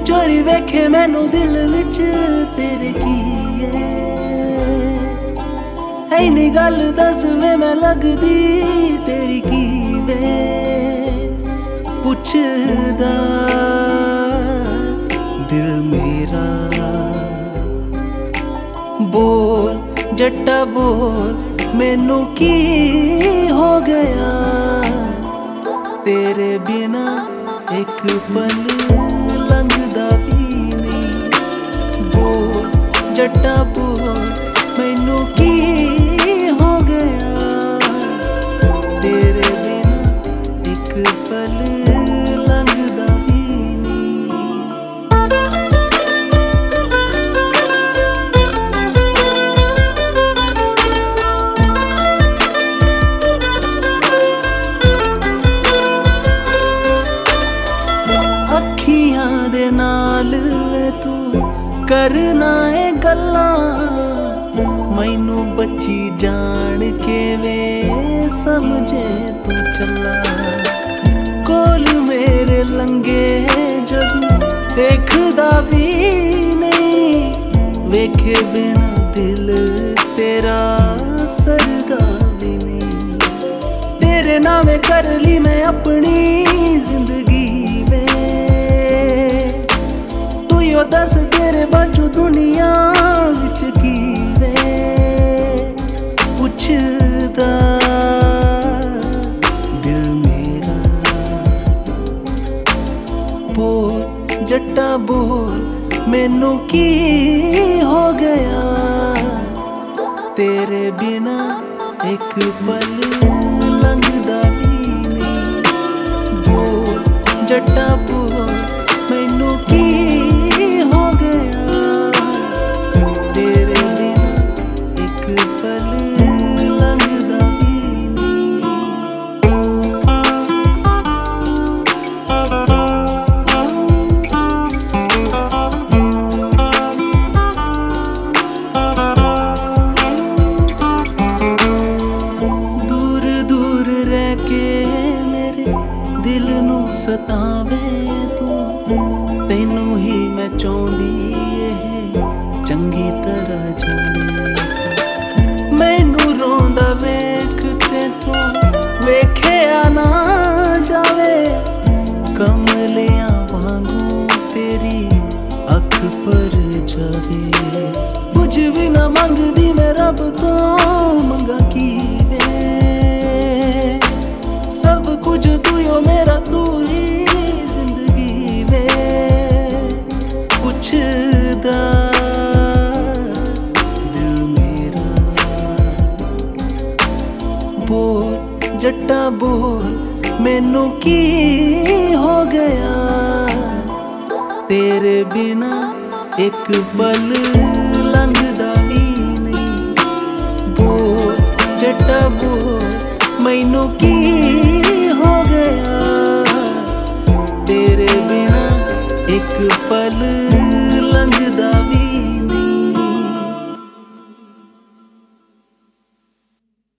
ਦਿਖੇ ਮੈਨੂੰ ਦਿਲ ਵਿੱਚ, ਤੇਰੇ ਕੀ ਏ? ਐ ਨੀ ਗੱਲ ਦੱਸ ਵੇ ਮੈਂ ਲੱਗਦੀ ਤੇਰੀ ਕੀ ਵੇ? ਪੁੱਛਦਾ, ਦਿਲ ਮੇਰਾ। ਬੋਲ, ਜੱਟਾ ਬੋਲ, ਮੈਨੂੰ ਕੀ ਹੋ ਗਿਆ? ਤੇਰੇ ਬਿਨਾ ਇੱਕ ਪਲ ਅੱਖੀਆਂ ਦੇ ਨਾਲ ਵੇ ਤੂੰ ਕਰਨਾ ਏ ਗੱਲਾਂ। ਮੈਨੂੰ ਬੱਚੀ ਜਾਣ ਕੇ ਵੇ ਸਮਝੇ ਤੂੰ ਚੱਲਾ। ਕੋਲ ਮੇਰੇ ਲੰਗੇ ਜਦੋਂ ਦੇਖਦਾ ਵੀ ਨਹੀਂ। ਵੇਖੇ ਬਿਨਾ ਦਿਲ ਤੇਰਾ ਸਰਦਾ ਵੀ ਨਹੀਂ। ਤੇਰੇ ਨਾਵੇਂ ਕਰ ਲਈ ਮੈਂ ਆਪਣੀ ਜ਼ਿੰਦਗੀ। ਤੂੰ ਯੋ ਦੱਸ ਤੇਰੇ ਬਾਝੋਂ ਦੁਨੀਆ ਵਿੱਚ ਕੀ ਵੇ ਪੁੱਛਦਾ ਦਿਲ ਮੇਰਾ। ਬੋਲ, ਜੱਟਾ ਬੋਲ, ਮੈਨੂੰ ਕੀ ਹੋ ਗਿਆ? ਤੇਰੇ ਬਿਨਾ ਇੱਕ ਪਲ ਲੰਘਦਾ ਵੀ ਨਹੀਂ। ਸਤਾਵੇ ਤੂੰ? ਤੈਨੂੰ ਹੀ ਮੈਂ ਚਾਹੁੰਦੀ ਇਹ ਚੰਗੀ ਤਰ੍ਹਾਂ ਜਾਣੇ। ਮੈਨੂੰ ਰੋਂਦਾ ਵੇਖ ਤੇ ਤੂੰ ਵੇਖਿਆ ਨਾ ਜਾਵੇ। ਕਮਲਿਆਂ ਵਾਂਗੂ ਤੇਰੀ ਅੱਖ ਪਰ ਜਾਵੇ। ਕੁਝ ਵੀ ਨਾ ਮੰਗਦੀ ਮੈਂ ਰੱਬ ਤੋਂ, ਮੰਗਾ ਕੀ ਕਰਦਾ ਦਿਲ ਮੇਰਾ। ਬੋਲ, ਜੱਟਾ ਬੋਲ, ਮੈਨੂੰ ਕੀ ਹੋ ਗਿਆ? ਤੇਰੇ ਬਿਨਾ ਇੱਕ ਪਲ ਲੰਘਦਾ ਵੀ ਨਹੀਂ। ਬੋਲ, ਜੱਟਾ ਬੋਲ, ਮੈਨੂੰ ਕੀ ਹੋ ਗਿਆ? ਤੇਰੇ ਬਿਨਾ ਇੱਕ ਪਲ Yolun gıda